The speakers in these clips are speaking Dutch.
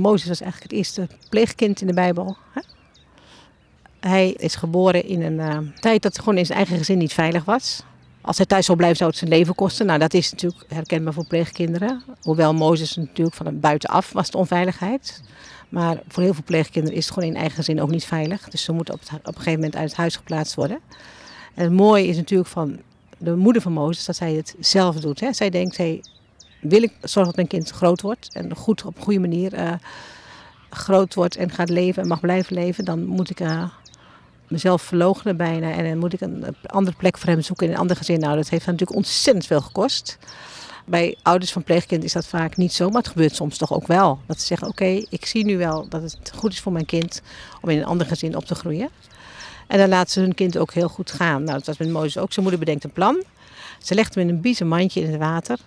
Mozes was eigenlijk het eerste pleegkind in de Bijbel. Hij is geboren in een uh, tijd dat gewoon in zijn eigen gezin niet veilig was. Als hij thuis zou blijven, zou het zijn leven kosten. Nou, dat is natuurlijk herkenbaar voor pleegkinderen. Hoewel Mozes natuurlijk van buitenaf was de onveiligheid. Maar voor heel veel pleegkinderen is het gewoon in eigen gezin ook niet veilig. Dus ze moeten op, het, op een gegeven moment uit het huis geplaatst worden. En het mooie is natuurlijk van de moeder van Mozes dat zij het zelf doet. Hè. Zij denkt, hey, wil ik zorgen dat mijn kind groot wordt en goed, op een goede manier uh, groot wordt en gaat leven en mag blijven leven, dan moet ik uh, mezelf verloochenen bijna en dan moet ik een andere plek voor hem zoeken in een ander gezin. Nou, dat heeft natuurlijk ontzettend veel gekost. Bij ouders van pleegkind is dat vaak niet zo, maar het gebeurt soms toch ook wel. Dat ze zeggen, oké, ik zie nu wel dat het goed is voor mijn kind om in een ander gezin op te groeien. En dan laten ze hun kind ook heel goed gaan. Nou, dat was met Mozes ook. Zijn moeder bedenkt een plan. Ze legt hem in een biezen mandje in het water.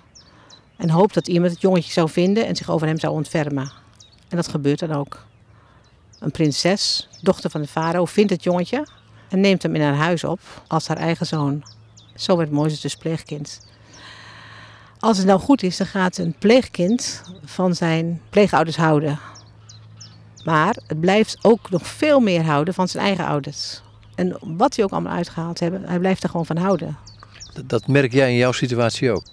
En hoopt dat iemand het jongetje zou vinden en zich over hem zou ontfermen. En dat gebeurt dan ook. Een prinses, dochter van de farao, vindt het jongetje en neemt hem in haar huis op als haar eigen zoon. Zo werd Mozes dus pleegkind. Als het nou goed is, dan gaat een pleegkind van zijn pleegouders houden. Maar het blijft ook nog veel meer houden van zijn eigen ouders. En wat die ook allemaal uitgehaald hebben, hij blijft er gewoon van houden. Dat, dat merk jij in jouw situatie ook?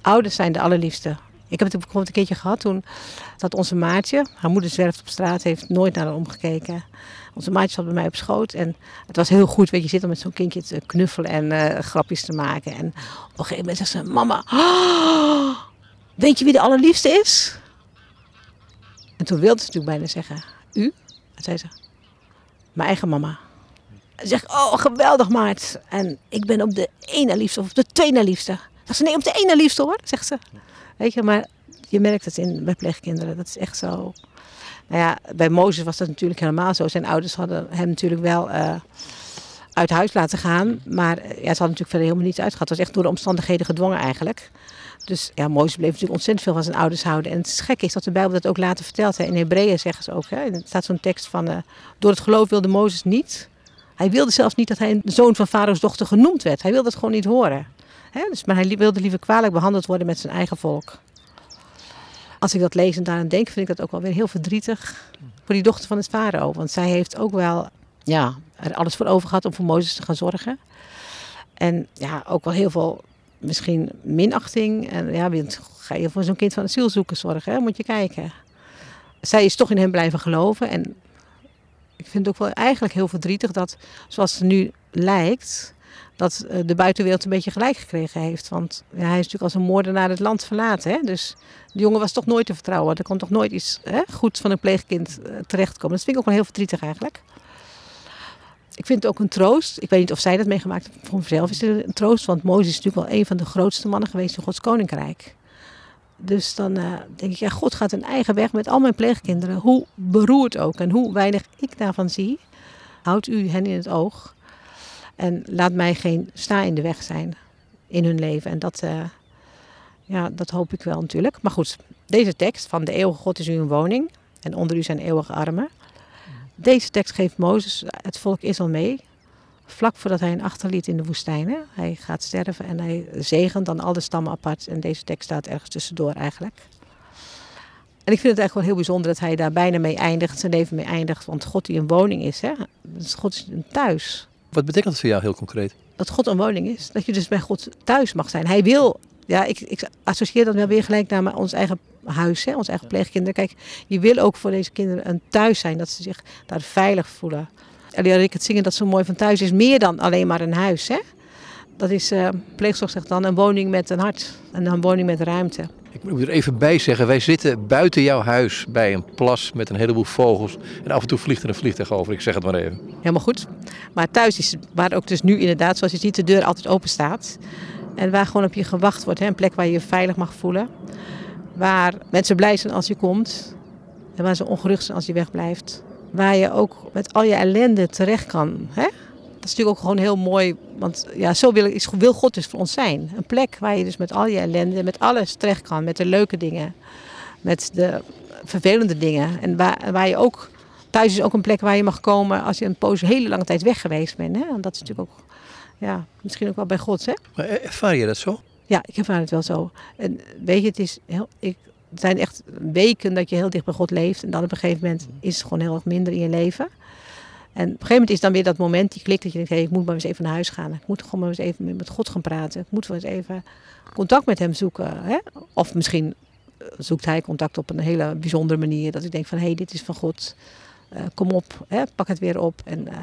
Ouders zijn de allerliefste. Ik heb het bijvoorbeeld een keertje gehad toen dat onze maatje, haar moeder zwerft op straat, heeft nooit naar haar omgekeken. Onze maatje zat bij mij op schoot en het was heel goed, weet je, zitten met zo'n kindje te knuffelen en uh, grapjes te maken. En op een gegeven moment zegt ze, mama, weet je wie de allerliefste is? En toen wilde ze natuurlijk bijna zeggen, u? En zei ze, mijn eigen mama. Ze zegt, oh geweldig Maart. En ik ben op de ene liefste of op de tweede liefste. Zegt ze, nee, op de ene liefste hoor, zegt ze. Weet je, maar je merkt het in, bij pleegkinderen. Dat is echt zo. Nou ja, bij Mozes was dat natuurlijk helemaal zo. Zijn ouders hadden hem natuurlijk wel uh, uit huis laten gaan. Maar ja, het had natuurlijk verder helemaal niets uitgehad. Het was echt door de omstandigheden gedwongen eigenlijk. Dus ja, Mozes bleef natuurlijk ontzettend veel van zijn ouders houden. En het gek is dat de Bijbel dat ook later vertelt. Hè. In Hebreeën zeggen ze ook. Hè. Er staat zo'n tekst van... Uh, door het geloof wilde Mozes niet... Hij wilde zelfs niet dat hij een zoon van Farao's dochter genoemd werd. Hij wilde het gewoon niet horen. Dus, maar hij wilde liever kwalijk behandeld worden met zijn eigen volk. Als ik dat lees en daaraan denk, vind ik dat ook wel weer heel verdrietig voor die dochter van het farao. Want zij heeft ook wel ja, er alles voor over gehad om voor Mozes te gaan zorgen. En ja, ook wel heel veel misschien minachting. En ja, ga je voor zo'n kind van asielzoekers zorgen, hè? moet je kijken. Zij is toch in hem blijven geloven. En ik vind het ook wel eigenlijk heel verdrietig dat, zoals het nu lijkt, dat eh, de buitenwereld een beetje gelijk gekregen heeft. Want hij is natuurlijk als een moordenaar het land verlaten. Hè? Dus de jongen was toch nooit te vertrouwen. Er kon toch nooit iets hè, goeds van een pleegkind uh, terechtkomen. Dat vind ik ook wel heel verdrietig eigenlijk. Ik vind het ook een troost. Ik weet niet of zij dat meegemaakt heeft. Voor mezelf is het een troost. Want Mozes is natuurlijk wel een van de grootste mannen geweest in Gods koninkrijk. Dus dan uh, denk ik, ja, God gaat een eigen weg met al mijn pleegkinderen. Hoe beroerd ook en hoe weinig ik daarvan zie. Houdt u hen in het oog. En laat mij geen sta in de weg zijn in hun leven. En dat, uh, ja, dat hoop ik wel natuurlijk. Maar goed, deze tekst van de eeuwige God is u een woning. En onder u zijn eeuwige armen. Deze tekst geeft Mozes het volk Israël mee. Vlak voordat hij een achterliet in de woestijn. Hè? Hij gaat sterven en hij zegent dan al de stammen apart. En deze tekst staat ergens tussendoor eigenlijk. En ik vind het eigenlijk wel heel bijzonder dat hij daar bijna mee eindigt, zijn leven mee eindigt. Want God die een woning is, hè? Dus God is een thuis. Wat betekent dat voor jou heel concreet? Dat God een woning is. Dat je dus bij God thuis mag zijn. Hij wil, ja, ik, ik associeer dat wel weer gelijk naar ons eigen huis, hè, ons eigen pleegkinderen. Kijk, je wil ook voor deze kinderen een thuis zijn, dat ze zich daar veilig voelen. En ik het zingen dat zo mooi van thuis is meer dan alleen maar een huis. Hè? Dat is, uh, pleegzorg zegt dan, een woning met een hart. En een woning met ruimte. Ik moet er even bij zeggen, wij zitten buiten jouw huis bij een plas met een heleboel vogels. En af en toe vliegt er een vliegtuig over, ik zeg het maar even. Helemaal goed. Maar thuis is waar ook dus nu inderdaad, zoals je ziet, de deur altijd open staat. En waar gewoon op je gewacht wordt, hè? een plek waar je je veilig mag voelen. Waar mensen blij zijn als je komt. En waar ze ongerust zijn als je wegblijft. Waar je ook met al je ellende terecht kan. Hè? Dat is natuurlijk ook gewoon heel mooi. Want ja, zo wil, is, wil God dus voor ons zijn. Een plek waar je dus met al je ellende, met alles terecht kan. Met de leuke dingen. Met de vervelende dingen. En waar, waar je ook... Thuis is ook een plek waar je mag komen als je een poos, hele lange tijd weg geweest bent. Hè? En dat is natuurlijk ook... Ja, misschien ook wel bij God, hè? Maar ervaar je dat zo? Ja, ik ervaar het wel zo. En weet je, het is heel... Ik, het zijn echt weken dat je heel dicht bij God leeft. En dan op een gegeven moment is het gewoon heel erg minder in je leven. En op een gegeven moment is dan weer dat moment die klikt dat je denkt, hé, ik moet maar eens even naar huis gaan. Ik moet gewoon maar eens even met God gaan praten. Ik moet wel eens even contact met hem zoeken. Hè? Of misschien eh, zoekt hij contact op een hele bijzondere manier. Dat ik denk van, hé, hey, dit is van God. Uh, kom op, hè? pak het weer op en uh,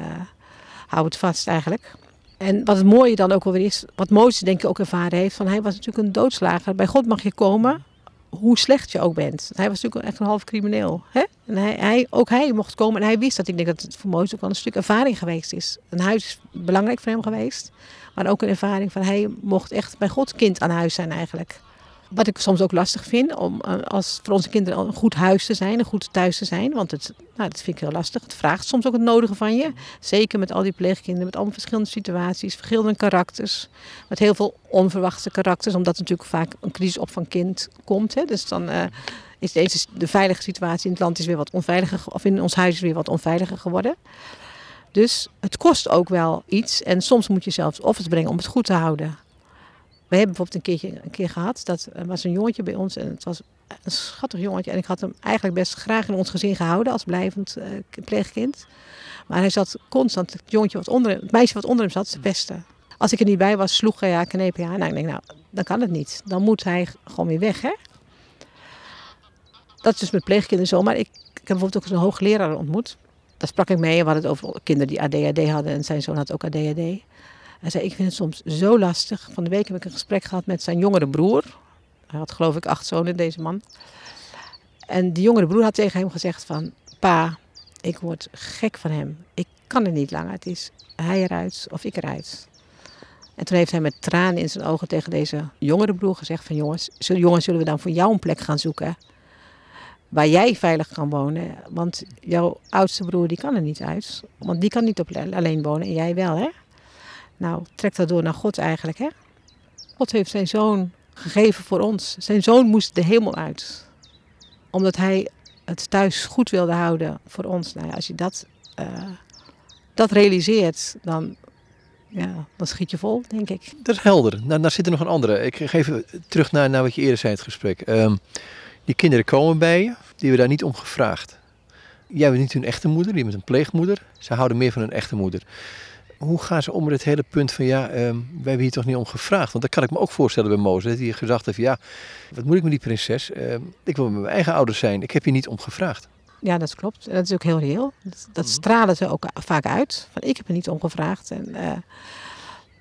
hou het vast eigenlijk. En wat het mooie dan ook alweer is, wat Mozes denk ik ook ervaren heeft, van hij was natuurlijk een doodslager. Bij God mag je komen, hoe slecht je ook bent. Hij was natuurlijk echt een half crimineel. Hè? En hij, hij, ook hij mocht komen en hij wist dat. Ik denk dat het voor Mozes ook wel een stuk ervaring geweest is. Een huis is belangrijk voor hem geweest. Maar ook een ervaring van hij mocht echt bij God kind aan huis zijn eigenlijk. Wat ik soms ook lastig vind, om eh, als voor onze kinderen een goed huis te zijn, een goed thuis te zijn. Want het, nou, dat vind ik heel lastig. Het vraagt soms ook het nodige van je. Zeker met al die pleegkinderen, met allemaal verschillende situaties, verschillende karakters. Met heel veel onverwachte karakters, omdat natuurlijk vaak een crisisopvangkind komt. Hè. Dus dan uh, is deze, de veilige situatie in het land is weer wat onveiliger, of in ons huis is weer wat onveiliger geworden. Dus het kost ook wel iets. En soms moet je zelfs offers brengen om het goed te houden. We hebben bijvoorbeeld een, keertje, een keer gehad, dat was een jongetje bij ons en het was een schattig jongetje. En ik had hem eigenlijk best graag in ons gezin gehouden als blijvend uh, pleegkind. Maar hij zat constant, het, jongetje wat onder, het meisje wat onder hem zat, te pesten. Als ik er niet bij was, sloeg hij ja, kneep hij aan. Nou, ik denk, nou, dan kan het niet. Dan moet hij gewoon weer weg, hè. Dat is dus met pleegkinderen zo. Maar ik, heb bijvoorbeeld ook een hoogleraar ontmoet. Daar sprak ik mee en we hadden het over kinderen die ADHD hadden. En zijn zoon had ook ADHD. Hij zei, ik vind het soms zo lastig. Van de week heb ik een gesprek gehad met zijn jongere broer. Hij had geloof ik acht zonen, deze man. En die jongere broer had tegen hem gezegd van... Pa, ik word gek van hem. Ik kan het niet langer. Het is hij eruit of ik eruit. En toen heeft hij met tranen in zijn ogen tegen deze jongere broer gezegd van... Jongens, jongens zullen we dan voor jou een plek gaan zoeken... waar jij veilig kan wonen. Want jouw oudste broer die kan er niet uit. Want die kan niet alleen wonen en jij wel, hè? Nou, trek dat door naar God eigenlijk. Hè? God heeft zijn zoon gegeven voor ons. Zijn zoon moest de hemel uit. Omdat hij het thuis goed wilde houden voor ons. Nou ja, als je dat, uh, dat realiseert, dan, ja, dan schiet je vol, denk ik. Dat is helder. Nou, daar zit er nog een andere. Ik geef terug naar, wat je eerder zei in het gesprek. Die kinderen komen bij je, die hebben daar niet om gevraagd. Jij bent niet hun echte moeder, je bent een pleegmoeder. Ze houden meer van hun echte moeder hoe gaan ze om met het hele punt van ja, um, wij hebben hier toch niet om gevraagd? Want dat kan ik me ook voorstellen bij Mozes, die gezegd heeft ja, wat moet ik met die prinses? Uh, ik wil met mijn eigen ouders zijn, ik heb hier niet om gevraagd. Ja, dat klopt. Dat is ook heel reëel. Dat, dat mhm. stralen ze ook vaak uit. Van ik heb er niet om gevraagd. En, uh,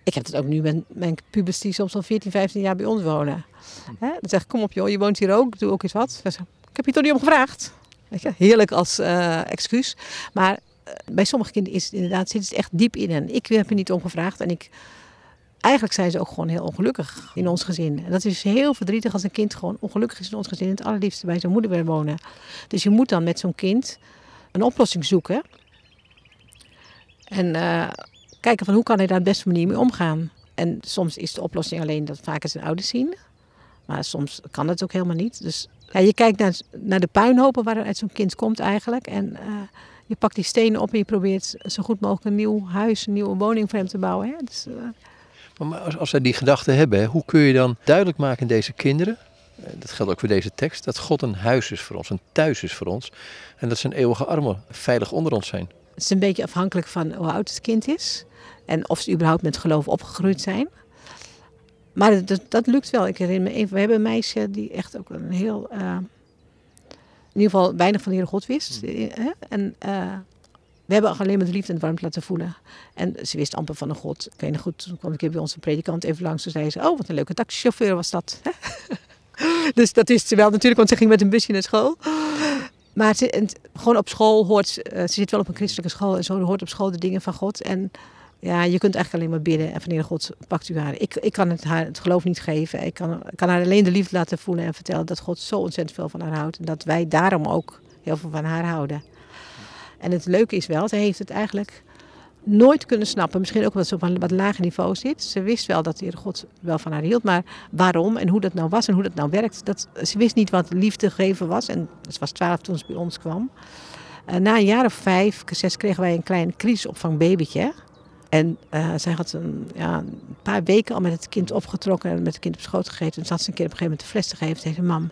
ik heb het ook nu met mijn pubers die soms al 14, 15 jaar bij ons wonen. Mhm. Hè? Dan zeg ik, kom op joh, je woont hier ook, doe ook eens wat. Zeg, ik heb je toch niet om gevraagd? Weet je? Heerlijk als uh, excuus. Maar bij sommige kinderen is het inderdaad, zit het echt diep in hen. Ik heb er niet om gevraagd en ik, eigenlijk zijn ze ook gewoon heel ongelukkig in ons gezin. En dat is heel verdrietig als een kind gewoon ongelukkig is in ons gezin. Het allerliefste bij zijn moeder wil wonen. Dus je moet dan met zo'n kind een oplossing zoeken. En uh, kijken van hoe kan hij daar op de beste manier mee omgaan. En soms is de oplossing alleen dat vaker zijn ouders zien. Maar soms kan dat ook helemaal niet. Dus ja, je kijkt naar, naar de puinhopen waaruit zo'n kind komt eigenlijk. En uh, je pakt die stenen op en je probeert zo goed mogelijk een nieuw huis, een nieuwe woning voor hem te bouwen. Hè? Dus, uh... Maar als, als zij die gedachten hebben, hoe kun je dan duidelijk maken aan deze kinderen, eh, dat geldt ook voor deze tekst, dat God een huis is voor ons, een thuis is voor ons. En dat zijn eeuwige armen veilig onder ons zijn. Het is een beetje afhankelijk van hoe oud het kind is. En of ze überhaupt met geloof opgegroeid zijn. Maar dat, dat lukt wel. Ik herinner me even, we hebben een meisje die echt ook een heel... Uh, in ieder geval weinig van de Heer God wist. Mm. En uh, we hebben alleen maar de liefde en warmte laten voelen. En ze wist amper van een God. Ik weet nog goed, toen kwam een keer bij ons een predikant even langs. Toen zei ze, oh wat een leuke taxichauffeur was dat. dus dat is ze wel natuurlijk, want ze ging met een busje naar school. Maar ze, en, gewoon op school hoort, uh, ze zit wel op een christelijke school en zo hoort op school de dingen van God. En ja, je kunt eigenlijk alleen maar bidden en van God pakt u haar. Ik, ik kan het haar het geloof niet geven. Ik kan, kan haar alleen de liefde laten voelen en vertellen dat God zo ontzettend veel van haar houdt. En dat wij daarom ook heel veel van haar houden. En het leuke is wel, ze heeft het eigenlijk nooit kunnen snappen. Misschien ook omdat ze op een wat lager niveau zit. Ze wist wel dat de Heer God wel van haar hield. Maar waarom en hoe dat nou was en hoe dat nou werkt. Dat, ze wist niet wat liefde geven was. En ze was twaalf toen ze bij ons kwam. Uh, na een jaar of vijf, zes kregen wij een klein crisisopvangbabytje. En uh, zij had een, ja, een, paar weken al met het kind opgetrokken en met het kind op schoot gegeten. En zat ze een keer op een gegeven moment de fles te geven tegen mam.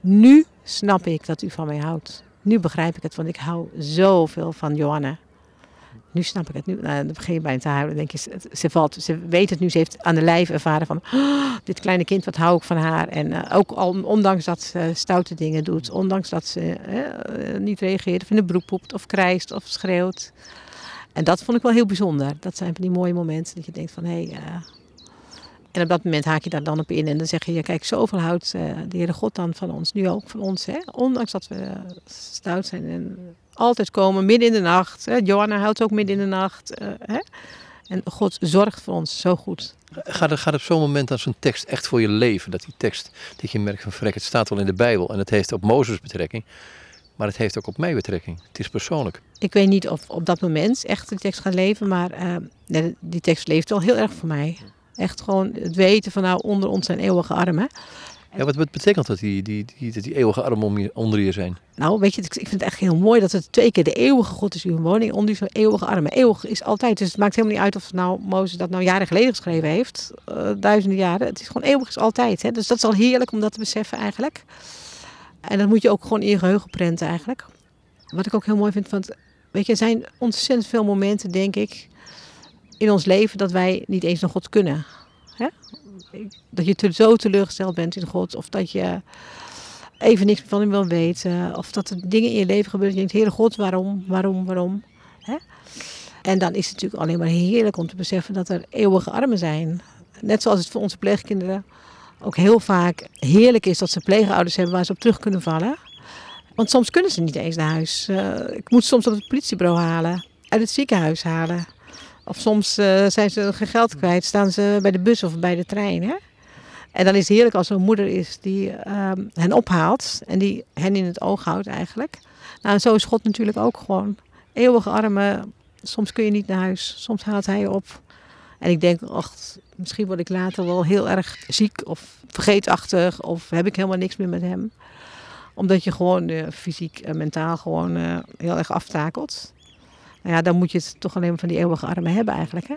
nu snap ik dat u van mij houdt. Nu begrijp ik het, want ik hou zoveel van Johanna. Nu snap ik het. Nu nou, dan begin je bijna te huilen. denk je, ze, ze, valt, ze weet het nu. Ze heeft aan de lijf ervaren van... "Oh, dit kleine kind, wat hou ik van haar. En eh, ook al, ondanks dat ze stoute dingen doet. Ondanks dat ze eh, niet reageert of in de broek poept of krijst of schreeuwt. En dat vond ik wel heel bijzonder. Dat zijn van die mooie momenten dat je denkt van... hé. Hey, eh, en op dat moment haak je daar dan op in en dan zeg je, ja, kijk, zoveel houdt uh, de Heere God dan van ons, nu ook van ons. Hè? Ondanks dat we stout zijn en altijd komen, midden in de nacht. Hè? Johanna houdt ook midden in de nacht. Hè? En God zorgt voor ons zo goed. Gaat gaat op zo'n moment dan zo'n tekst echt voor je leven? Dat die tekst, dat je merkt van vrek, het staat wel in de Bijbel en het heeft op Mozes betrekking. Maar het heeft ook op mij betrekking. Het is persoonlijk. Ik weet niet of op dat moment echt die tekst gaat leven, maar uh, die tekst leeft wel heel erg voor mij. Echt gewoon het weten van nou onder ons zijn eeuwige armen. Ja, wat, betekent dat die, die, die, die, eeuwige armen om je, onder je zijn? Nou, weet je, ik vind het echt heel mooi dat het twee keer de eeuwige God is uw woning onder zo'n eeuwige armen. Eeuwig is altijd, dus het maakt helemaal niet uit of nou Mozes dat nou jaren geleden geschreven heeft, uh, duizenden jaren. Het is gewoon eeuwig is altijd. Hè? Dus dat is al heerlijk om dat te beseffen eigenlijk. En dat moet je ook gewoon in je geheugen prenten eigenlijk. Wat ik ook heel mooi vind, want weet je, er zijn ontzettend veel momenten, denk ik, in ons leven dat wij niet eens naar God kunnen. Hè? Dat je zo teleurgesteld bent in God. Of dat je even niks van hem wil weten. Of dat er dingen in je leven gebeuren. Dat je denkt, Heere God, waarom, waarom, waarom? Hè? En dan is het natuurlijk alleen maar heerlijk om te beseffen dat er eeuwige armen zijn. Net zoals het voor onze pleegkinderen ook heel vaak heerlijk is dat ze pleegouders hebben waar ze op terug kunnen vallen. Want soms kunnen ze niet eens naar huis. Uh, ik moet soms op het politiebureau halen, uit het ziekenhuis halen. Of soms uh, zijn ze geen geld kwijt, staan ze bij de bus of bij de trein. Hè? En dan is het heerlijk als er een moeder is die uh, hen ophaalt en die hen in het oog houdt eigenlijk. Nou, zo is God natuurlijk ook gewoon. Eeuwige armen, soms kun je niet naar huis, soms haalt hij je op. En ik denk, ach, misschien word ik later wel heel erg ziek of vergeetachtig of heb ik helemaal niks meer met hem. Omdat je gewoon uh, fysiek en mentaal gewoon uh, heel erg aftakelt. Nou ja, dan moet je het toch alleen maar van die eeuwige armen hebben eigenlijk. Hè?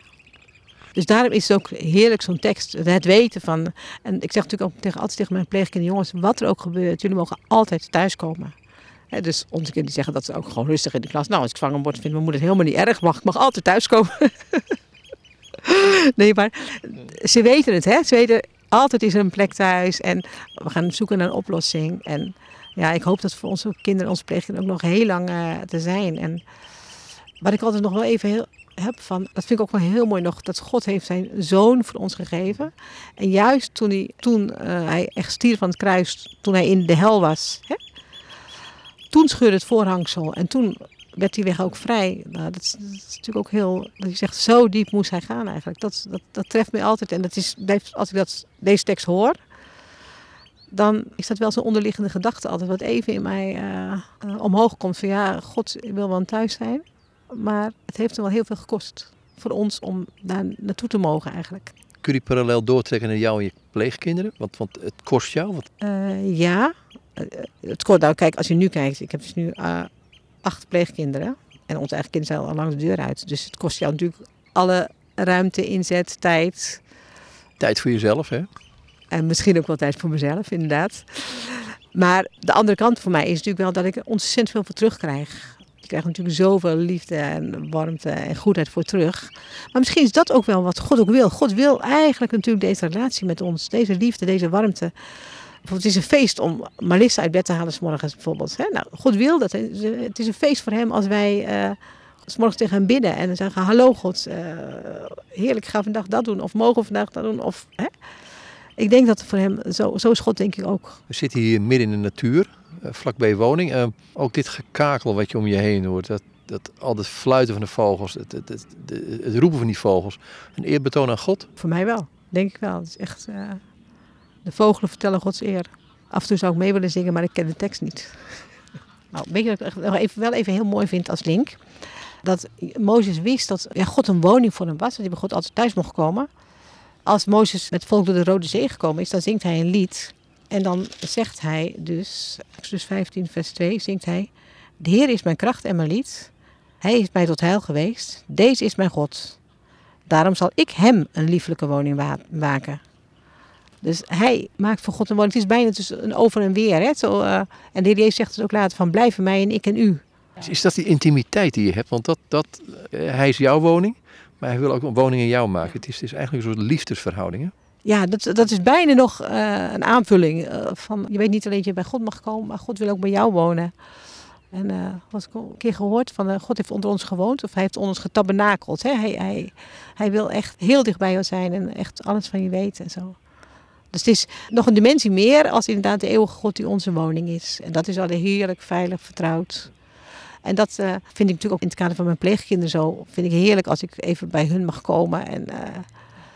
Dus daarom is het ook heerlijk zo'n tekst. Het weten van. En ik zeg natuurlijk ook tegen, altijd tegen mijn pleegkinderen: jongens, wat er ook gebeurt, jullie mogen altijd thuiskomen. Dus onze kinderen zeggen dat ze ook gewoon rustig in de klas. Nou, als ik zwanger word, vindt mijn moeder het helemaal niet erg. Mag, ik mag altijd thuiskomen. nee, maar ze weten het, hè? Ze weten altijd is er een plek thuis en we gaan zoeken naar een oplossing. En ja, ik hoop dat voor onze kinderen, onze pleegkinderen ook nog heel lang uh, te zijn. En wat ik altijd nog wel even heel, heb van, dat vind ik ook wel heel mooi nog, dat God heeft zijn zoon voor ons gegeven. En juist toen hij, toen, uh, hij echt stierf van het kruis, toen hij in de hel was, hè? toen scheurde het voorhangsel en toen werd die weg ook vrij. Nou, dat, is, dat, is, natuurlijk ook heel, dat je zegt, zo diep moest hij gaan eigenlijk. Dat, dat, dat treft me altijd en dat is, als ik dat, deze tekst hoor, dan is dat wel zo'n onderliggende gedachte altijd, wat even in mij uh, uh, omhoog komt van ja, God wil wel thuis zijn. Maar het heeft hem wel heel veel gekost voor ons om daar naartoe te mogen eigenlijk. Kun je die parallel doortrekken naar jou en je pleegkinderen? Want, want het kost jou wat? Uh, ja, het kost, nou kijk, als je nu kijkt, ik heb dus nu acht pleegkinderen. En onze eigen kinderen zijn al lang de deur uit. Dus het kost jou natuurlijk alle ruimte, inzet, tijd. Tijd voor jezelf, hè? En misschien ook wel tijd voor mezelf, inderdaad. Maar de andere kant voor mij is natuurlijk wel dat ik er ontzettend veel voor terugkrijg. Je krijgt natuurlijk zoveel liefde en warmte en goedheid voor terug. Maar misschien is dat ook wel wat God ook wil. God wil eigenlijk natuurlijk deze relatie met ons, deze liefde, deze warmte. Het is een feest om Marissa uit bed te halen, s morgens bijvoorbeeld. Hè? Nou, God wil dat. Het is een feest voor hem als wij uh, s morgens tegen hem bidden en zeggen: Hallo God, uh, heerlijk, ga vandaag dat doen. Of mogen we vandaag dat doen. Of, hè? Ik denk dat voor hem, zo, zo is God denk ik ook. We zitten hier midden in de natuur, uh, vlakbij je woning. Uh, ook dit gekakel wat je om je heen hoort, dat, dat, al het fluiten van de vogels, het, het, het, roepen van die vogels. Een eerbetoon aan God? Voor mij wel, denk ik wel. Het is echt, de vogelen vertellen Gods eer. Af en toe zou ik mee willen zingen, maar ik ken de tekst niet. nou, weet je wat ik nog even, wel even heel mooi vind als link? Dat Mozes wist dat ja, God een woning voor hem was, dat hij bij God altijd thuis mocht komen als Mozes met volk door de Rode Zee gekomen is, dan zingt hij een lied. En dan zegt hij dus, Exodus 15, vers 2, zingt hij... De Heer is mijn kracht en mijn lied. Hij is mij tot heil geweest. Deze is mijn God. Daarom zal ik hem een lieflijke woning maken. Dus hij maakt voor God een woning. Het is bijna dus een over en weer. Hè? Zo, uh, en de heer Jezus zegt het ook later van blijven mij en ik en u. Is dat die intimiteit die je hebt? Want dat, dat, uh, hij is jouw woning, maar hij wil ook een woning in jou maken. Het is, het is eigenlijk een soort liefdesverhouding. Hè? Ja, dat, dat is bijna nog uh, een aanvulling. van, je weet niet alleen dat je bij God mag komen, maar God wil ook bij jou wonen. En uh, was ik een keer gehoord van uh, God heeft onder ons gewoond of hij heeft onder ons getabernakeld. Hè? Hij, hij, hij wil echt heel dicht bij jou zijn en echt alles van je weten en zo. Dus het is nog een dimensie meer als inderdaad de eeuwige God die onze woning is. En dat is al heerlijk, veilig, vertrouwd. En dat uh, vind ik natuurlijk ook in het kader van mijn pleegkinderen zo. Vind ik heerlijk als ik even bij hun mag komen en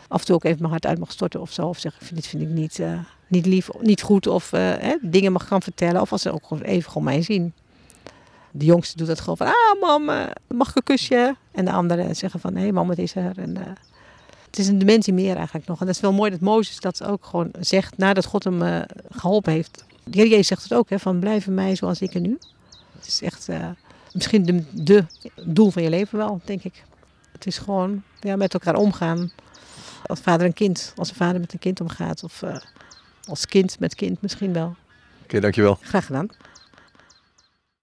af en toe ook even mijn hart uit mag storten of zo. Of zeggen, dit vind ik niet, niet lief, niet goed. Of hè, dingen mag gaan vertellen. Of als ze ook even gewoon mij zien. De jongste doet dat gewoon van, ah mam, mag ik een kusje? En de andere zeggen van, hé hey, mam, het is er. En, het is een dimensie meer eigenlijk nog. En dat is wel mooi dat Mozes dat ook gewoon zegt nadat God hem uh, geholpen heeft. De Heer Jezus zegt het ook, hè, van blijf bij mij zoals ik en u. Het is echt uh, misschien de, de, doel van je leven wel, denk ik. Het is gewoon ja, met elkaar omgaan. Als vader en kind, als een vader met een kind omgaat. Of als kind met kind misschien wel. Oké, okay, dankjewel. Graag gedaan.